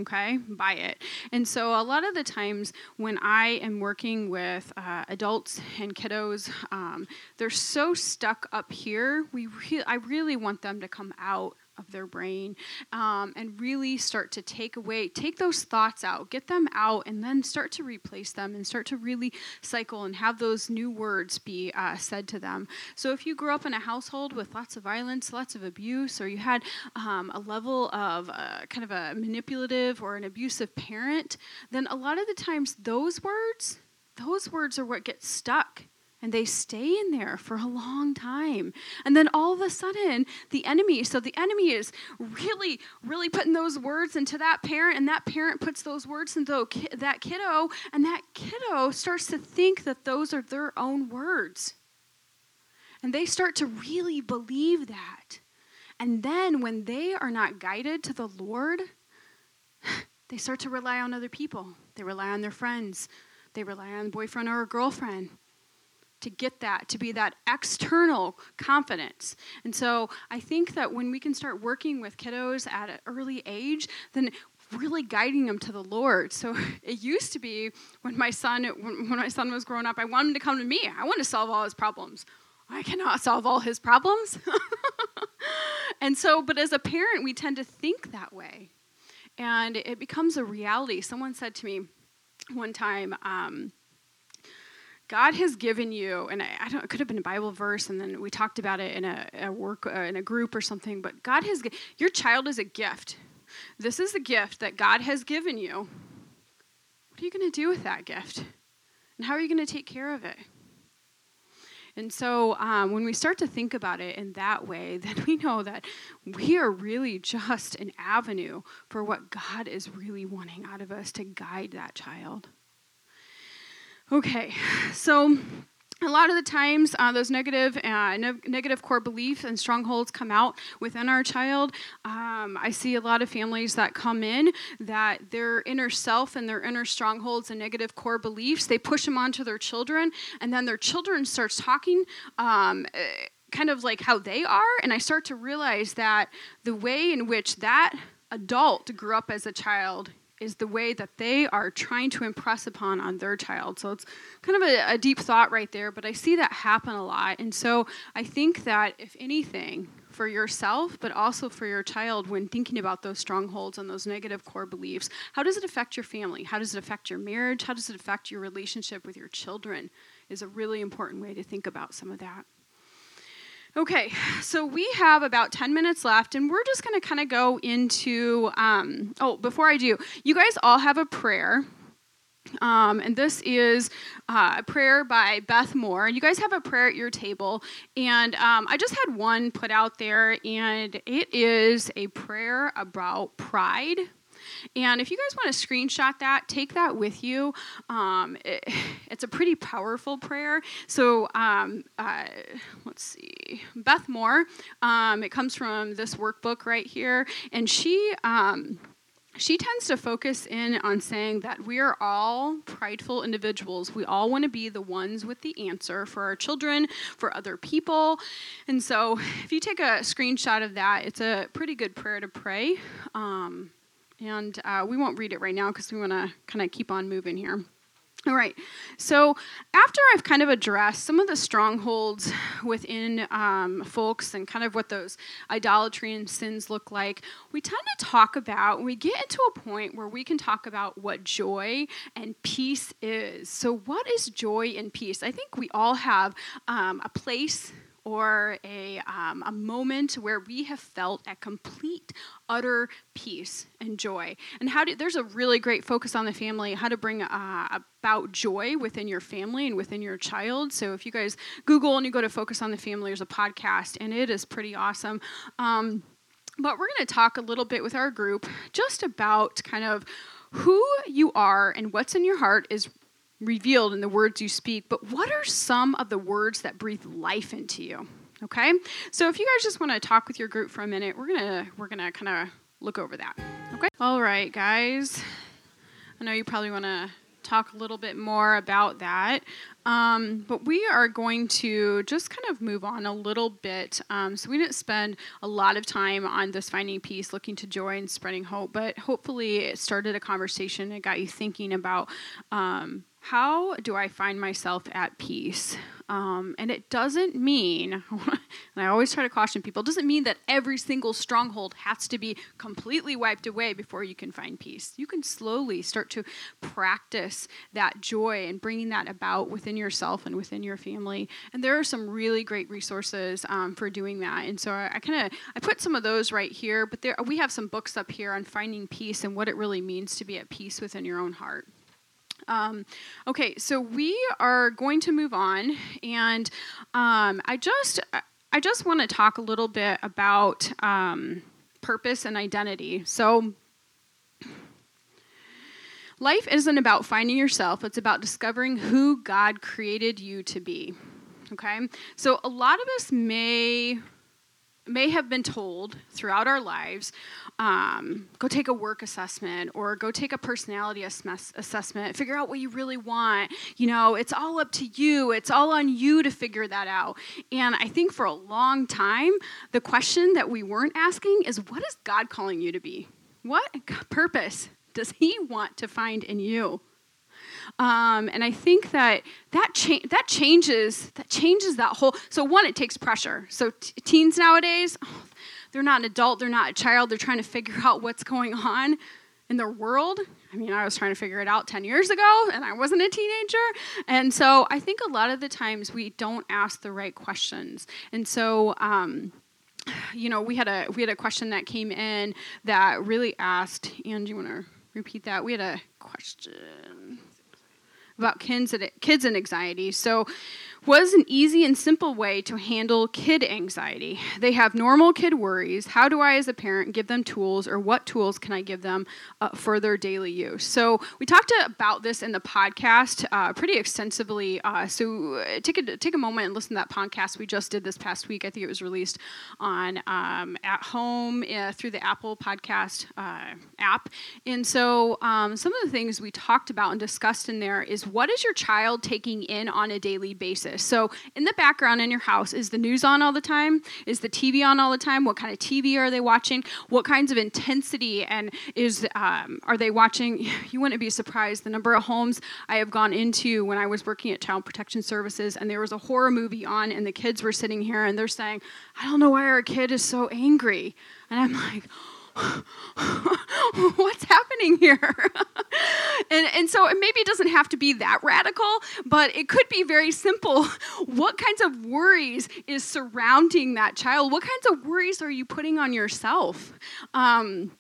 Speaker 2: okay, by it. And so a lot of the times when I am working with uh, adults and kiddos, um, they're so stuck up here. We re- I really want them to come out of their brain um, and really start to take away, take those thoughts out, get them out, and then start to replace them and start to really cycle and have those new words be uh, said to them. So if you grew up in a household with lots of violence, lots of abuse, or you had um, a level of uh, kind of a manipulative or an abusive parent, then a lot of the times those words, those words are what get stuck and they stay in there for a long time. And then all of a sudden, the enemy, so the enemy is really, really putting those words into that parent, and that parent puts those words into that kiddo, and that kiddo starts to think that those are their own words. And they start to really believe that. And then when they are not guided to the Lord, they start to rely on other people. They rely on their friends. They rely on boyfriend or a girlfriend to get that, to be that external confidence. And so I think that when we can start working with kiddos at an early age, then really guiding them to the Lord. So it used to be when my son when my son was growing up, I wanted him to come to me. I want to solve all his problems. I cannot solve all his problems. and so, but as a parent, we tend to think that way. And it becomes a reality. Someone said to me one time, um, God has given you, and I, I, don't. It could have been a Bible verse, and then we talked about it in a, a work uh, in a group or something. But God has your child is a gift. This is a gift that God has given you. What are you going to do with that gift, and how are you going to take care of it? And so um, when we start to think about it in that way, then we know that we are really just an avenue for what God is really wanting out of us to guide that child. Okay, so a lot of the times uh, those negative uh, ne- negative core beliefs and strongholds come out within our child. Um, i see a lot of families that come in that their inner self and their inner strongholds and negative core beliefs they push them onto their children and then their children starts talking um, eh, kind of like how they are and i start to realize that the way in which that adult grew up as a child is the way that they are trying to impress upon on their child. So it's kind of a, a, deep thought right there, but I see that happen a lot. And so I think that if anything, for yourself, but also for your child when thinking about those strongholds and those negative core beliefs, how does it affect your family? How does it affect your marriage? How does it affect your relationship with your children? Is a really important way to think about some of that. Okay, so we have about 10 minutes left, and we're just going to kind of go into. Um, oh, before I do, you guys all have a prayer. Um, and this is uh, a prayer by Beth Moore. You guys have a prayer at your table. And um, I just had one put out there, and it is a prayer about pride. And if you guys want to screenshot that, take that with you. Um, it, it's a pretty powerful prayer. So um, uh, let's see, Beth Moore. Um, it comes from this workbook right here, and she um, she tends to focus in on saying that we are all prideful individuals. We all want to be the ones with the answer for our children, for other people. And so, if you take a screenshot of that, it's a pretty good prayer to pray. Um, and uh, we won't read it right now because we want to kind of keep on moving here. All right. So after I've kind of addressed some of the strongholds within um, folks and kind of what those idolatry and sins look like, we tend to talk about, we get into a point where we can talk about what joy and peace is. So, what is joy and peace? I think we all have um, a place or a, um, a moment where we have felt a complete, utter peace and joy. And how do, there's a really great focus on the family, how to bring uh, about joy within your family and within your child. So if you guys Google and you go to Focus on the Family, there's a podcast, and it is pretty awesome. Um, but we're going to talk a little bit with our group just about kind of who you are and what's in your heart is revealed in the words you speak, but what are some of the words that breathe life into you? Okay? So if you guys just want to talk with your group for a minute, we're going to we're going to kind of look over that. Okay? All right, guys. I know you probably want to talk a little bit more about that. Um, but we are going to just kind of move on a little bit. Um, so we didn't spend a lot of time on this finding peace, looking to joy and spreading hope, but hopefully it started a conversation and got you thinking about um, how do I find myself at peace? Um, and it doesn't mean, and I always try to caution people, it doesn't mean that every single stronghold has to be completely wiped away before you can find peace. You can slowly start to practice that joy and bringing that about within yourself and within your family. And there are some really great resources um, for doing that. And so I, I kind of I put some of those right here, but there we have some books up here on finding peace and what it really means to be at peace within your own heart. Um, okay, so we are going to move on, and um, I just I just want to talk a little bit about um, purpose and identity. So. Life isn't about finding yourself, it's about discovering who God created you to be. Okay? So, a lot of us may may have been told throughout our lives um, go take a work assessment or go take a personality assess- assessment, figure out what you really want. You know, it's all up to you, it's all on you to figure that out. And I think for a long time, the question that we weren't asking is what is God calling you to be? What purpose does He want to find in you? Um, and I think that that cha- that changes that changes that whole. So one, it takes pressure. So t- teens nowadays, oh, they're not an adult, they're not a child. They're trying to figure out what's going on in their world. I mean, I was trying to figure it out 10 years ago and I wasn't a teenager. And so I think a lot of the times we don't ask the right questions. And so, um, you know, we had a we had a question that came in that really asked, and you want to repeat that? We had a question about kids and, kids and anxiety. So, was an easy and simple way to handle kid anxiety. They have normal kid worries. How do I, as a parent, give them tools, or what tools can I give them uh, for their daily use? So, we talked about this in the podcast uh, pretty extensively. Uh, so, uh, take a, take a moment and listen to that podcast we just did this past week. I think it was released on um, at home uh, through the Apple Podcast uh, app. And so, um, some of the things we talked about and discussed in there is what is your child taking in on a daily basis? So, in the background in your house, is the news on all the time? Is the TV on all the time? What kind of TV are they watching? What kinds of intensity and is um, are they watching? You wouldn't be surprised the number of homes I have gone into when I was working at Child Protection Services, and there was a horror movie on, and the kids were sitting here and they're saying, "I don't know why our kid is so angry," and I'm like. what's happening here? and, and so maybe it doesn't have to be that radical, but it could be very simple. What kinds of worries is surrounding that child? What kinds of worries are you putting on yourself? Um,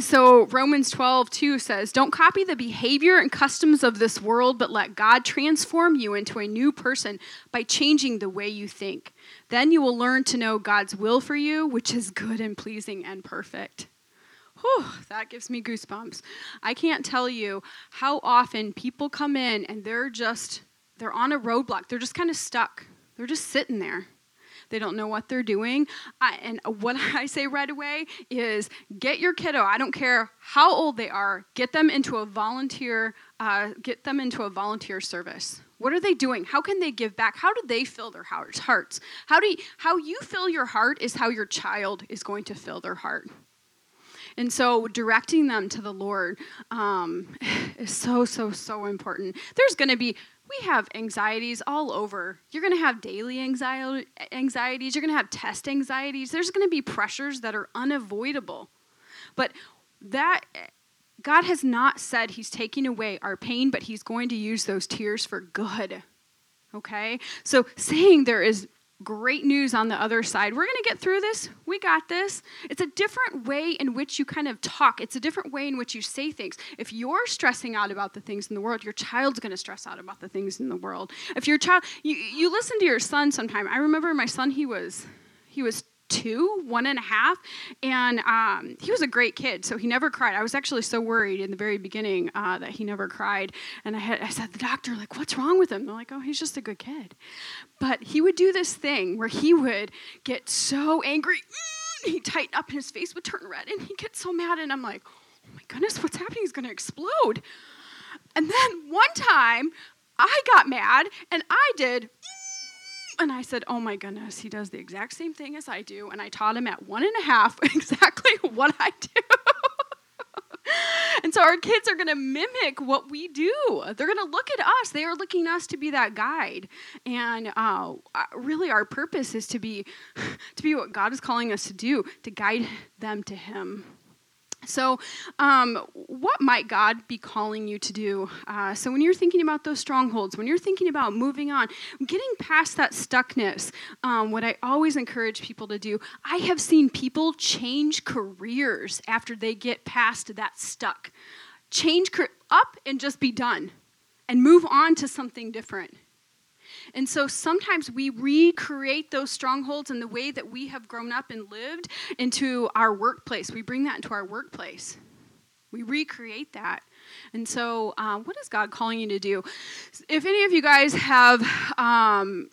Speaker 2: so Romans 12, 2 says, Don't copy the behavior and customs of this world, but let God transform you into a new person by changing the way you think. Then you will learn to know God's will for you, which is good and pleasing and perfect. Whew, that gives me goosebumps. I can't tell you how often people come in and they're just, they're on a roadblock. They're just kind of stuck. They're just sitting there. They don't know what they're doing. I, and what I say right away is get your kiddo, I don't care how old they are, get them into a volunteer, uh, get them into a volunteer service. What are they doing? How can they give back? How do they fill their hearts? How, do you, how you fill your heart is how your child is going to fill their heart. And so directing them to the Lord um, is so, so, so important. There's going to be, we have anxieties all over. You're going to have daily anxiety, anxieties, you're going to have test anxieties. There's going to be pressures that are unavoidable. But that, God has not said He's taking away our pain, but He's going to use those tears for good. Okay? So saying there is great news on the other side. We're going to get through this. We got this. It's a different way in which you kind of talk, it's a different way in which you say things. If you're stressing out about the things in the world, your child's going to stress out about the things in the world. If your child, you, you listen to your son sometime. I remember my son, he was. He was two, one and a half, and um, he was a great kid. So he never cried. I was actually so worried in the very beginning uh, that he never cried. And I, had, I said, the doctor, like, what's wrong with him? They're like, oh, he's just a good kid. But he would do this thing where he would get so angry. He'd tighten up and his face would turn red and he'd get so mad. And I'm like, oh my goodness, what's happening? He's going to explode. And then one time I got mad and I did and I said, Oh my goodness, he does the exact same thing as I do. And I taught him at one and a half exactly what I do. and so our kids are going to mimic what we do. They're going to look at us. They are looking at us to be that guide. And uh, really, our purpose is to be, to be what God is calling us to do, to guide them to Him. So, um, what might God be calling you to do? Uh, so, when you're thinking about those strongholds, when you're thinking about moving on, getting past that stuckness, um, what I always encourage people to do, I have seen people change careers after they get past that stuck. Change up and just be done and move on to something different. And so sometimes we recreate those strongholds in the way that we have grown up and lived into our workplace. We bring that into our workplace. We recreate that. And so, uh, what is God calling you to do? If any of you guys have um,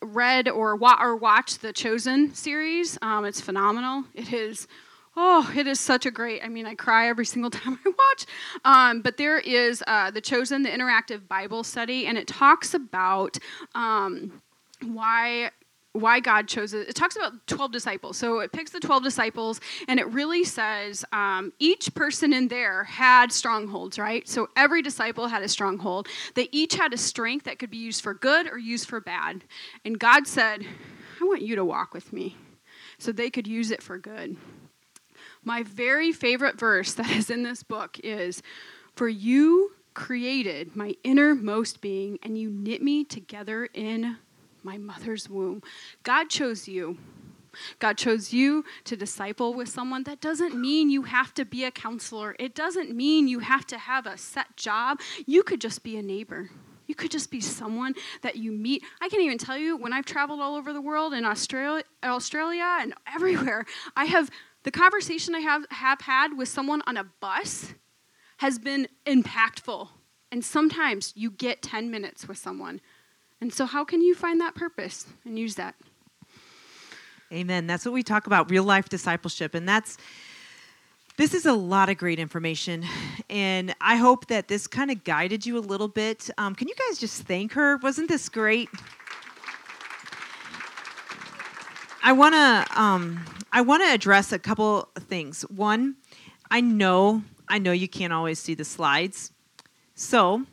Speaker 2: read or wa- or watched the Chosen series, um, it's phenomenal. It is. Oh, it is such a great. I mean, I cry every single time I watch. Um, but there is uh, the Chosen, the interactive Bible study, and it talks about um, why why God chose it. It talks about 12 disciples. So it picks the 12 disciples and it really says um, each person in there had strongholds, right? So every disciple had a stronghold. They each had a strength that could be used for good or used for bad. And God said, I want you to walk with me so they could use it for good. My very favorite verse that is in this book is For you created my innermost being and you knit me together in my mother's womb. God chose you. God chose you to disciple with someone. That doesn't mean you have to be a counselor. It doesn't mean you have to have a set job. You could just be a neighbor. You could just be someone that you meet. I can't even tell you when I've traveled all over the world in Australia, Australia and everywhere. I have the conversation I have, have had with someone on a bus has been impactful. And sometimes you get 10 minutes with someone and so, how can you find that purpose and use that?
Speaker 1: Amen. That's what we talk about real life discipleship. And that's, this is a lot of great information. And I hope that this kind of guided you a little bit. Um, can you guys just thank her? Wasn't this great? I want to um, I want to address a couple things. One, I know I know you can't always see the slides, so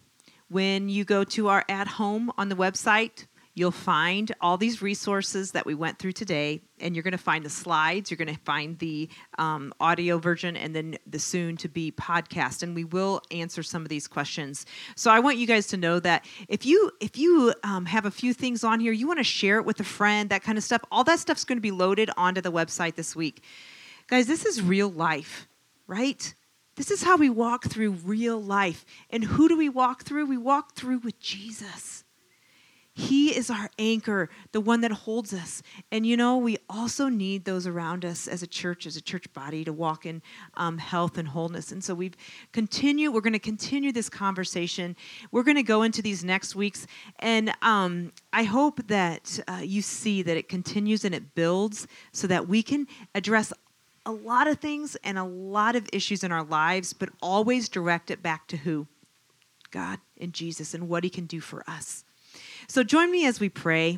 Speaker 1: when you go to our at home on the website, you'll find all these resources that we went through today, and you're going to find the slides, you're going to find the um, audio version, and then the soon to be podcast. And we will answer some of these questions. So I want you guys to know that if you if you um, have a few things on here, you want to share it with a friend, that kind of stuff. All that stuff's going to be loaded onto the website this week, guys. This is real life, right? This is how we walk through real life. And who do we walk through? We walk through with Jesus. He is our anchor, the one that holds us. And you know, we also need those around us as a church, as a church body, to walk in um, health and wholeness. And so we've continued, we're going to continue this conversation. We're going to go into these next weeks. And um, I hope that uh, you see that it continues and it builds so that we can address a lot of things and a lot of issues in our lives, but always direct it back to who? God and Jesus and what He can do for us. So join me as we pray.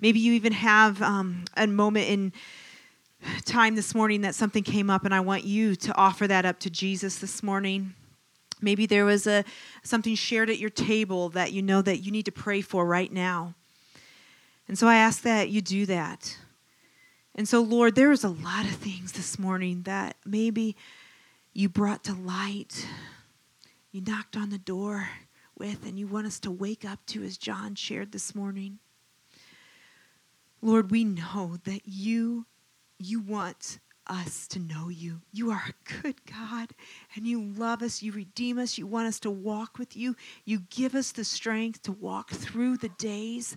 Speaker 1: Maybe you even have um, a moment in time this morning that something came up, and I want you to offer that up to Jesus this morning. Maybe there was a something shared at your table that you know that you need to pray for right now. And so I ask that you do that. And so, Lord, there is a lot of things this morning that maybe you brought to light, you knocked on the door with, and you want us to wake up to, as John shared this morning. Lord, we know that you you want us to know you. You are a good God and you love us. You redeem us. You want us to walk with you. You give us the strength to walk through the days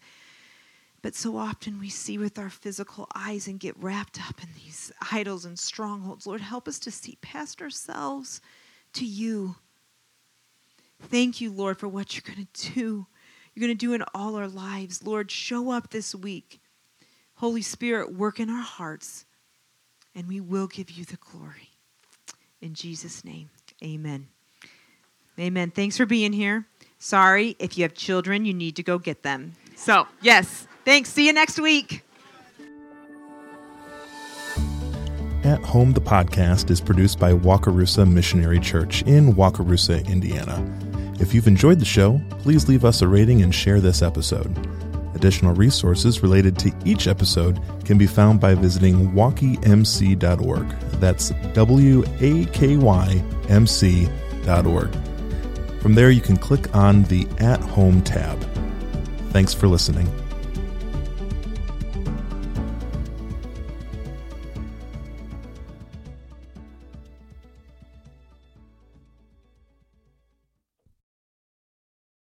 Speaker 1: but so often we see with our physical eyes and get wrapped up in these idols and strongholds. Lord, help us to see past ourselves to you. Thank you, Lord, for what you're going to do. You're going to do in all our lives. Lord, show up this week. Holy Spirit, work in our hearts, and we will give you the glory. In Jesus' name, amen. Amen. Thanks for being here. Sorry, if you have children, you need to go get them. So, yes. Thanks. See you next week.
Speaker 5: At Home, the podcast is produced by Wakarusa Missionary Church in Wakarusa, Indiana. If you've enjoyed the show, please leave us a rating and share this episode. Additional resources related to each episode can be found by visiting wakymc.org. That's W A K Y M C.org. From there, you can click on the At Home tab. Thanks for listening.